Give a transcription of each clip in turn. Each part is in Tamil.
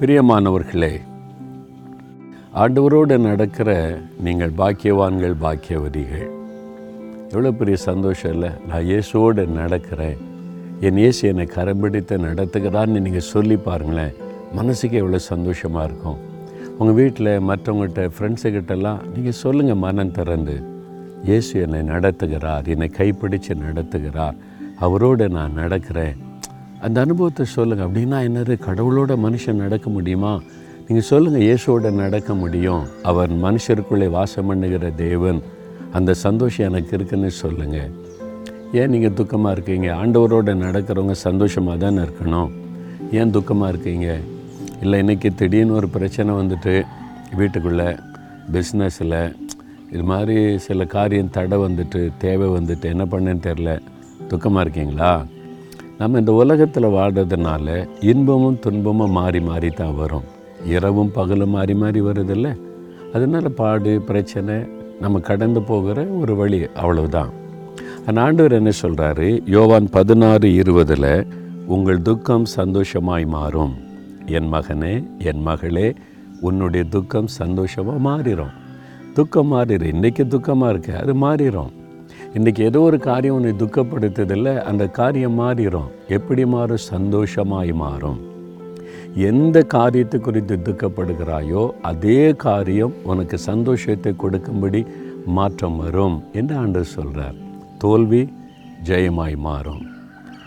பிரியமானவர்களே ஆண்டவரோடு நடக்கிற நீங்கள் பாக்கியவான்கள் பாக்கியவதிகள். எவ்வளோ பெரிய சந்தோஷம் இல்லை? நான் இயேசுவோடு நடக்கிறேன். என் இயேசு என்னை கரம்பிடித்து நடத்துகிறான்னு நீங்கள் சொல்லி பாருங்களேன். மனசுக்கு எவ்வளோ சந்தோஷமாக இருக்கும். உங்கள் வீட்டில் மற்றவங்கள்ட்ட ஃப்ரெண்ட்ஸுக்கிட்டலாம் நீங்கள் சொல்லுங்கள் மனம் திறந்து. இயேசு என்னை நடத்துகிறார் என்னை கைப்பிடித்து நடத்துகிறார். அவரோடு நான் நடக்கிறேன். அந்த அனுபவத்தை சொல்லுங்கள் அப்படின்னா என்னது? கடவுளோட மனுஷன் நடக்க முடியுமா? நீங்கள் சொல்லுங்கள் இயேசுவோட நடக்க முடியும். அவர் மனுஷருக்குள்ளே வாசம் பண்ணுகிற தேவன். அந்த சந்தோஷம் எனக்கு இருக்குன்னு சொல்லுங்கள் ஏன் நீங்கள் துக்கமாக இருக்கீங்க? ஆண்டவரோட நடக்கிறவங்க சந்தோஷமாக தானே இருக்கணும்? ஏன் துக்கமாக இருக்கீங்க? இல்லை இன்றைக்கி திடீர்னு ஒரு பிரச்சனை வந்துட்டு வீட்டுக்குள்ளே பிஸ்னஸில் இது மாதிரி சில காரியம் தடை வந்துட்டு தேவை வந்துட்டு என்ன பண்ணேன்னு தெரில துக்கமாக இருக்கீங்களா? நம்ம இந்த உலகத்தில் வாழ்கிறதுனால இன்பமும் துன்பமும் மாறி மாறி தான் வரும். இரவும் பகலும் மாறி மாறி வருதில்ல? அதனால் பாடு பிரச்சனை நம்ம கடந்து போகிற ஒரு வழி அவ்வளவுதான். அந்த ஆண்டவர் என்ன சொல்கிறாரு யோவான் பதினாறு இருபதில் உங்கள் துக்கம் சந்தோஷமாய் மாறும். என் மகனே என் மகளே உன்னுடைய துக்கம் சந்தோஷமாக மாறிடும் துக்கம் மாறிடும் இன்றைக்கி துக்கமாக இருக்கு. அது மாறிடும் இன்றைக்கி ஏதோ ஒரு காரியம் உன்னை துக்கப்படுத்துதில்ல. அந்த காரியம் மாறிடும் எப்படி மாறும்? சந்தோஷமாய் மாறும். எந்த காரியத்தை குறித்து துக்கப்படுகிறாயோ அதே காரியம் உனக்கு சந்தோஷத்தை கொடுக்கும்படி மாற்றம் வரும் என்று ஆண்டு சொல்கிறார் தோல்வி ஜெயமாய் மாறும்.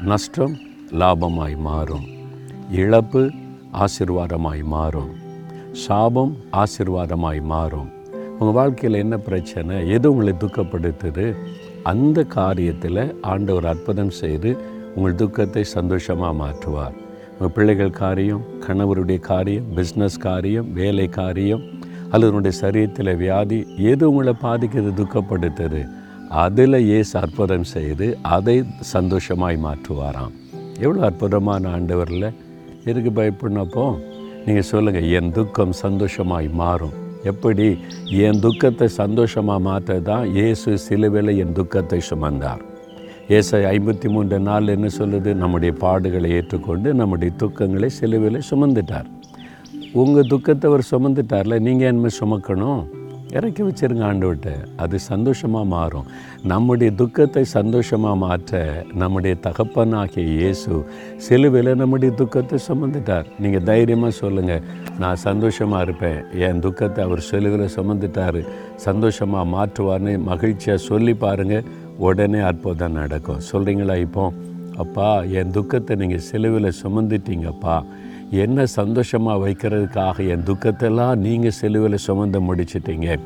நஷ்டம் லாபமாய் மாறும். இழப்பு ஆசிர்வாதமாய் மாறும். சாபம் ஆசிர்வாதமாய் மாறும். உங்கள் வாழ்க்கையில் என்ன பிரச்சனை? எது உங்களை துக்கப்படுத்துது? அந்த காரியத்தில் ஆண்டவர் அற்புதம் செய்து உங்கள் துக்கத்தை சந்தோஷமாக மாற்றுவார். உங்கள் பிள்ளைகள் காரியம் கணவருடைய காரியம் பிஸ்னஸ் காரியம் வேலை காரியம் அல்லது உங்களுடைய சரீரத்தில் வியாதி எது உங்களை பாதிக்கிறது துக்கப்படுத்துது அதில் ஏசு அற்புதம் செய்து அதை சந்தோஷமாய் மாற்றுவாராம். எவ்வளோ அற்புதமான ஆண்டவரில். எதுக்கு பயப்படினப்போ நீங்கள் சொல்லுங்கள் என் துக்கம் சந்தோஷமாய் மாறும். எப்படி என் துக்கத்தை சந்தோஷமாக மாற்ற தான் இயேசு சிலுவையில் என் துக்கத்தை சுமந்தார். ஏசை ஐம்பத்தி மூன்று நாள் என்ன சொல்லுது? நம்முடைய பாடுகளை ஏற்றுக்கொண்டு நம்முடைய துக்கங்களை சிலுவையில் சுமந்துட்டார். உங்கள் துக்கத்தை அவர் சுமந்துட்டார்ல நீங்கள் என்ன சுமக்கணும்? இறக்கி வச்சிருங்க ஆண்டவர்கிட்ட. அது சந்தோஷமாக மாறும். நம்முடைய துக்கத்தை சந்தோஷமாக மாற்ற நம்முடைய தகப்பனாகிய இயேசு சிலுவையில் நம்முடைய துக்கத்தை சுமந்துட்டார். நீங்கள் தைரியமாக சொல்லுங்கள் நான் சந்தோஷமாக இருப்பேன். என் துக்கத்தை அவர் சிலுவையில் சுமந்துட்டார். சந்தோஷமாக மாற்றுவார்னு மகிழ்ச்சியாக சொல்லி பாருங்கள் உடனே அற்புதம் நடக்கும். சொல்கிறீங்களா இப்போ? அப்பா என் துக்கத்தை நீங்கள் சிலுவையில் சுமந்துட்டீங்கப்பா. என்ன சந்தோஷமாக வைக்கிறதுக்காக என் துக்கத்தெல்லாம் நீங்கள் செலுவில் சுமந்து முடிச்சிட்டீங்க.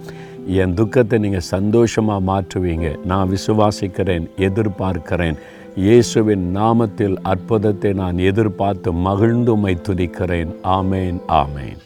என் துக்கத்தை நீங்கள் சந்தோஷமாக மாற்றுவீங்க. நான் விசுவாசிக்கிறேன் எதிர்பார்க்கிறேன். இயேசுவின் நாமத்தில் அற்புதத்தை நான் எதிர்பார்த்து மகிழ்ந்து துதிக்கிறேன். ஆமேன் ஆமேன்.